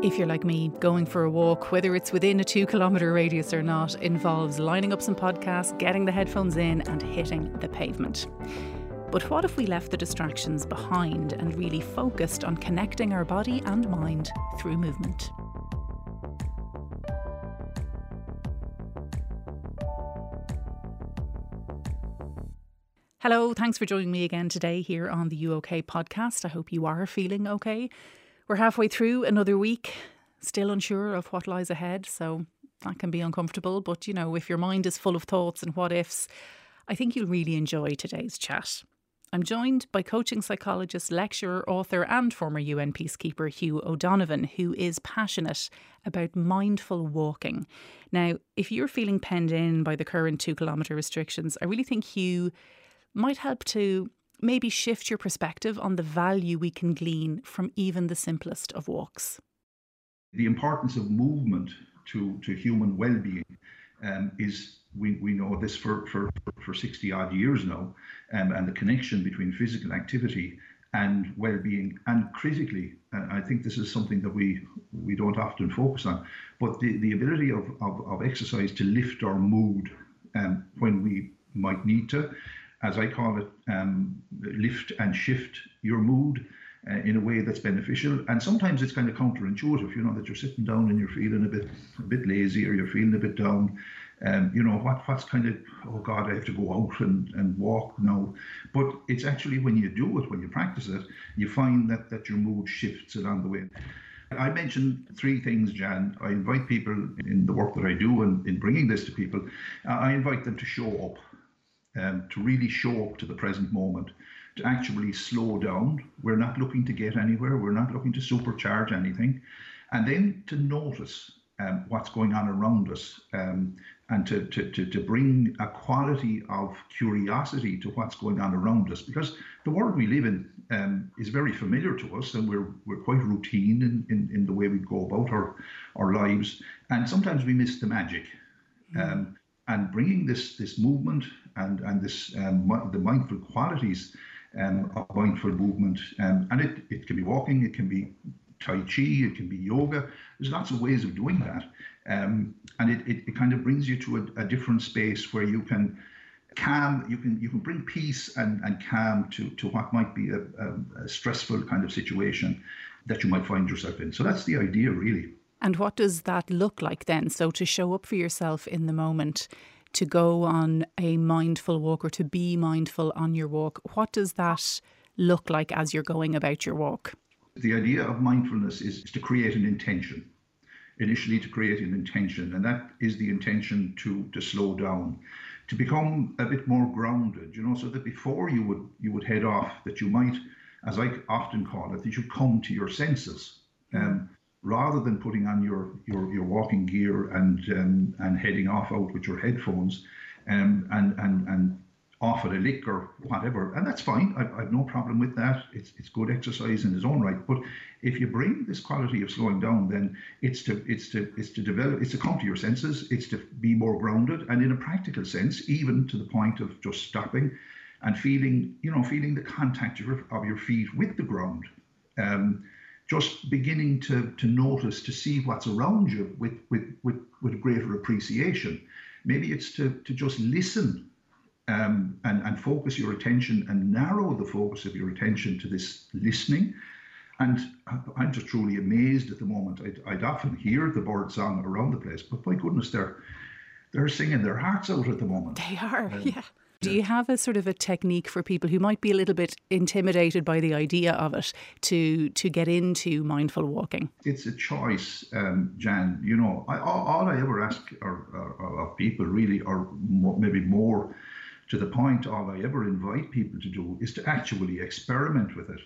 If you're like me, going for a walk, whether it's within a two kilometre radius or not, involves lining up some podcasts, getting the headphones in, and hitting the pavement. But what if we left the distractions behind and really focused on connecting our body and mind through movement? Hello, thanks for joining me again today here on the You OK podcast. I hope you are feeling okay. We're halfway through another week, still unsure of what lies ahead, so that can be uncomfortable. But you know, if your mind is full of thoughts and what ifs, I think you'll really enjoy today's chat. I'm joined by coaching psychologist, lecturer, author, and former UN peacekeeper Hugh O'Donovan, who is passionate about mindful walking. Now, if you're feeling penned in by the current two kilometre restrictions, I really think Hugh might help to maybe shift your perspective on the value we can glean from even the simplest of walks. The importance of movement to, to human well being um, is, we, we know this for, for, for 60 odd years now, um, and the connection between physical activity and well-being and critically and i think this is something that we we don't often focus on but the, the ability of, of, of exercise to lift our mood um, when we might need to as I call it, um, lift and shift your mood uh, in a way that's beneficial. And sometimes it's kind of counterintuitive, you know, that you're sitting down and you're feeling a bit a bit lazy or you're feeling a bit down. Um, you know, what what's kind of, oh God, I have to go out and, and walk now. But it's actually when you do it, when you practice it, you find that, that your mood shifts along the way. I mentioned three things, Jan. I invite people in the work that I do and in bringing this to people, I invite them to show up um, to really show up to the present moment, to actually slow down. We're not looking to get anywhere, we're not looking to supercharge anything. And then to notice um, what's going on around us um, and to, to, to, to bring a quality of curiosity to what's going on around us because the world we live in um, is very familiar to us and we're, we're quite routine in, in, in the way we go about our, our lives and sometimes we miss the magic. Mm. and bringing this this movement and and this um, the mindful qualities um, of mindful movement. Um, and it, it can be walking, it can be Tai Chi, it can be yoga. There's lots of ways of doing that. Um, and it, it, it, kind of brings you to a, a, different space where you can calm, you can you can bring peace and, and calm to, to what might be a, a, a stressful kind of situation that you might find yourself in. So that's the idea, really. And what does that look like then? So to show up for yourself in the moment, to go on a mindful walk or to be mindful on your walk. What does that look like as you're going about your walk? The idea of mindfulness is to create an intention. Initially, to create an intention, and that is the intention to to slow down, to become a bit more grounded. You know, so that before you would you would head off, that you might, as I often call it, that you come to your senses. Um, rather than putting on your your, your walking gear and um, and heading off out with your headphones um, and and and off at a lick or whatever, and that's fine. I, I have no problem with that. It's it's good exercise in its own right. But if you bring this quality of slowing down, then it's to it's to it's to develop it's to come to your senses. It's to be more grounded, and in a practical sense, even to the point of just stopping and feeling you know feeling the contact of your, of your feet with the ground. Um, just beginning to, to notice, to see what's around you with, with, with, with greater appreciation. Maybe it's to, to just listen um, and, and focus your attention and narrow the focus of your attention to this listening. And I'm just truly amazed at the moment. I'd, I'd often hear the bird song around the place, but my goodness, they're they're singing their hearts out at the moment. They are, um, yeah. Do you have a sort of a technique for people who might be a little bit intimidated by the idea of it to to get into mindful walking? It's a choice, um, Jan. You know, I, all, all, I ever ask of people really, or maybe more to the point, all I ever invite people to do is to actually experiment with it,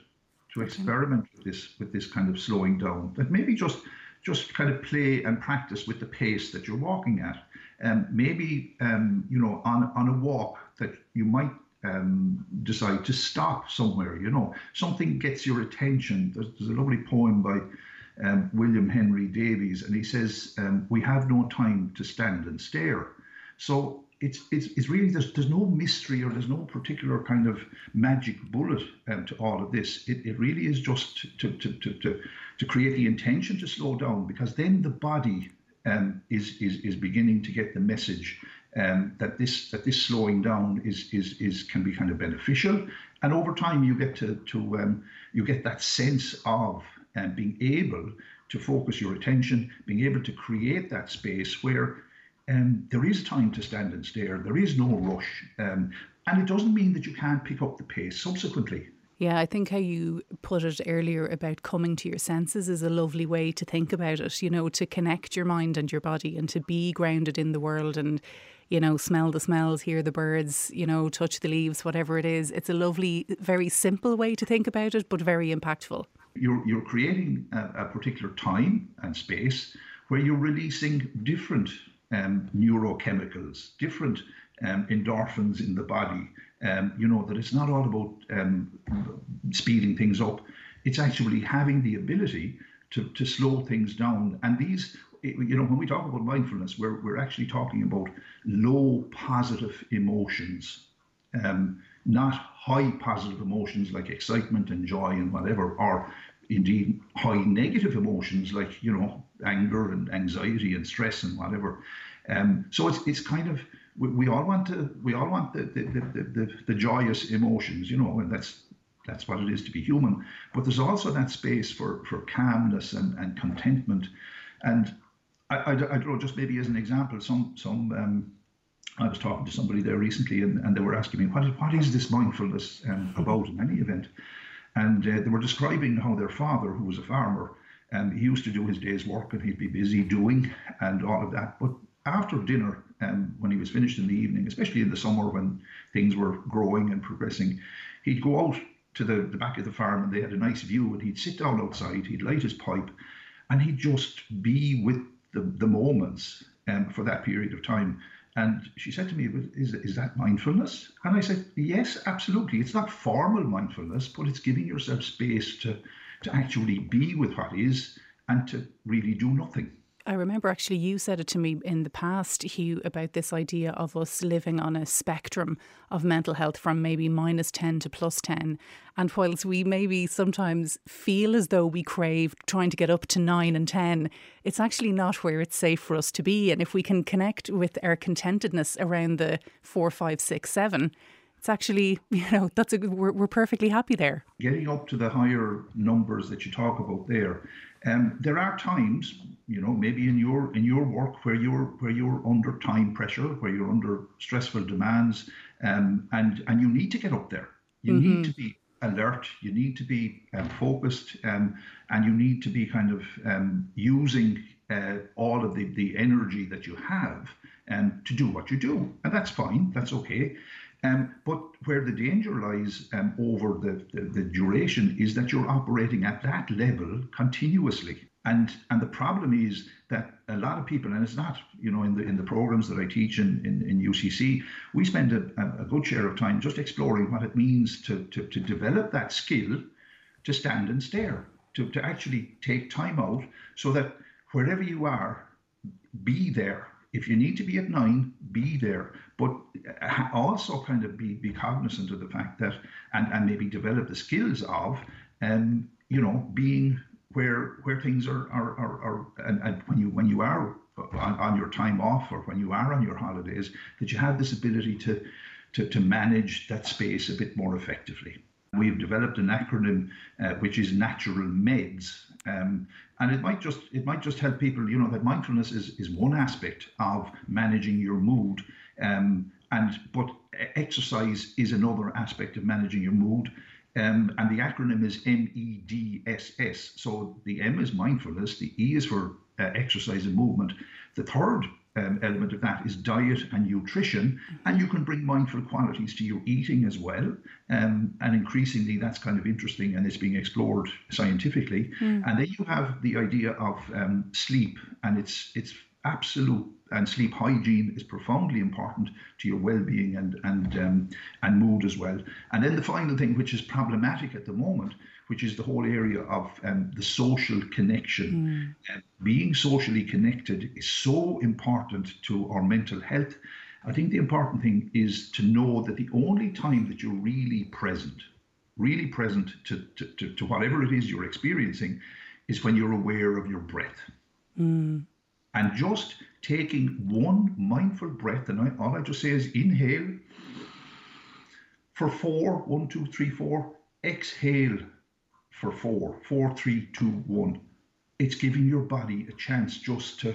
to experiment with this with this kind of slowing down. That maybe just just kind of play and practice with the pace that you're walking at. Um, maybe um, you know on on a walk that you might um, decide to stop somewhere. You know, something gets your attention. There's, there's a lovely poem by um, William Henry Davies, and he says, um, "We have no time to stand and stare." So it's, it's, it's really there's, there's no mystery or there's no particular kind of magic bullet um, to all of this. It, it really is just to, to, to, to, to create the intention to slow down because then the body um, is, is, is beginning to get the message um, that this that this slowing down is, is, is can be kind of beneficial. And over time you get to, to um, you get that sense of um, being able to focus your attention, being able to create that space where um, there is time to stand and stare. There is no rush. Um, and it doesn't mean that you can't pick up the pace subsequently. Yeah, I think how you put it earlier about coming to your senses is a lovely way to think about it, you know, to connect your mind and your body and to be grounded in the world and, you know, smell the smells, hear the birds, you know, touch the leaves, whatever it is. It's a lovely, very simple way to think about it, but very impactful. You're, you're creating a, a particular time and space where you're releasing different um, neurochemicals, different um, endorphins in the body. Um, you know that it's not all about um, speeding things up. It's actually having the ability to, to slow things down. And these, you know, when we talk about mindfulness, we're, we're actually talking about low positive emotions, um, not high positive emotions like excitement and joy and whatever, or indeed high negative emotions like you know anger and anxiety and stress and whatever. Um, so it's it's kind of we, all want to we all want the the, the, the, the joyous emotions, you know, and that's that's what it is to be human. But there's also that space for for calmness and, and contentment. And I, I, I don't know, just maybe as an example, some some um, I was talking to somebody there recently, and, and they were asking me, what, what is this mindfulness um, about in any event? And uh, they were describing how their father, who was a farmer, um, he used to do his day's work and he'd be busy doing and all of that. But after dinner, um, when he was finished in the evening, especially in the summer when things were growing and progressing, he'd go out to the, the back of the farm and they had a nice view and he'd sit down outside, he'd light his pipe, and he'd just be with the, the moments um, for that period of time. And she said to me, is, is that mindfulness? And I said, yes, absolutely. It's not formal mindfulness, but it's giving yourself space to, to actually be with what is and to really do nothing. I remember actually you said it to me in the past, Hugh, about this idea of us living on a spectrum of mental health from maybe minus 10 to plus 10. And whilst we maybe sometimes feel as though we crave trying to get up to 9 and 10, it's actually not where it's safe for us to be. And if we can connect with our contentedness around the 4, 5, 6, 7, it's actually, you know, that's a, we're, we're perfectly happy there. Getting up to the higher numbers that you talk about there um, there are times, you know, maybe in your in your work where you're where you're under time pressure, where you're under stressful demands, um, and and you need to get up there. You mm-hmm. need to be alert. You need to be um, focused, um, and you need to be kind of um, using uh, all of the the energy that you have um, to do what you do, and that's fine. That's okay. Um, but where the danger lies um, over the, the, the, duration is that you're operating at that level continuously. And and the problem is that a lot of people, and it's not, you know, in the in the programs that I teach in, in, in UCC, we spend a, a good share of time just exploring what it means to, to, to develop that skill to stand and stare, to, to actually take time out so that wherever you are, be there if you need to be at nine, be there, but also kind of be, be cognizant of the fact that, and, and maybe develop the skills of, um, you know, being where where things are are, are, are and, and when you when you are on, on your time off or when you are on your holidays, that you have this ability to to, to manage that space a bit more effectively. We've developed an acronym uh, which is Natural Meds, um, and it might just it might just help people. You know that mindfulness is is one aspect of managing your mood, um, and but exercise is another aspect of managing your mood. Um, and the acronym is MEDSS. So the M is mindfulness, the E is for uh, exercise and movement. The third um, element of that is diet and nutrition, and you can bring mindful qualities to your eating as well. Um, and increasingly, that's kind of interesting and it's being explored scientifically. Mm. And then you have the idea of um, sleep, and it's it's absolute and sleep hygiene is profoundly important to your well-being and and um, and mood as well. And then the final thing, which is problematic at the moment, which is the whole area of um, the social connection. Mm. Being socially connected is so important to our mental health. I think the important thing is to know that the only time that you're really present, really present to, to, to, to whatever it is you're experiencing, is when you're aware of your breath. Mm. And just taking one mindful breath, and I, all I just say is inhale for four, one, two, three, four, exhale for four, four, three, two, one. It's giving your body a chance just to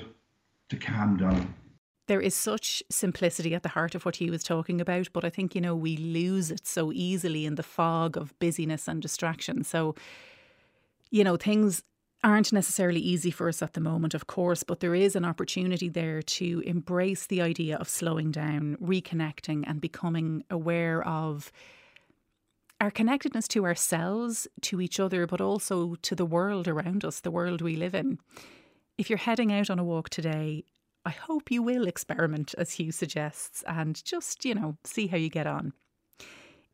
to calm down. There is such simplicity at the heart of what he was talking about, but I think, you know, we lose it so easily in the fog of busyness and distraction. So, you know, things aren't necessarily easy for us at the moment, of course, but there is an opportunity there to embrace the idea of slowing down, reconnecting, and becoming aware of our connectedness to ourselves, to each other, but also to the world around us, the world we live in. If you're heading out on a walk today, I hope you will experiment, as Hugh suggests, and just, you know, see how you get on.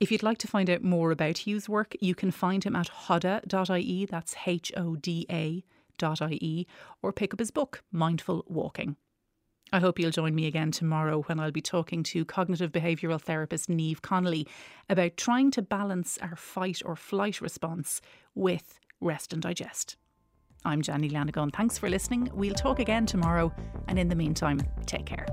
If you'd like to find out more about Hugh's work, you can find him at hoda.ie, that's H O D A.ie, or pick up his book, Mindful Walking. I hope you'll join me again tomorrow when I'll be talking to cognitive behavioural therapist Neve Connolly about trying to balance our fight or flight response with rest and digest. I'm Jenny Lanigan. Thanks for listening. We'll talk again tomorrow, and in the meantime, take care.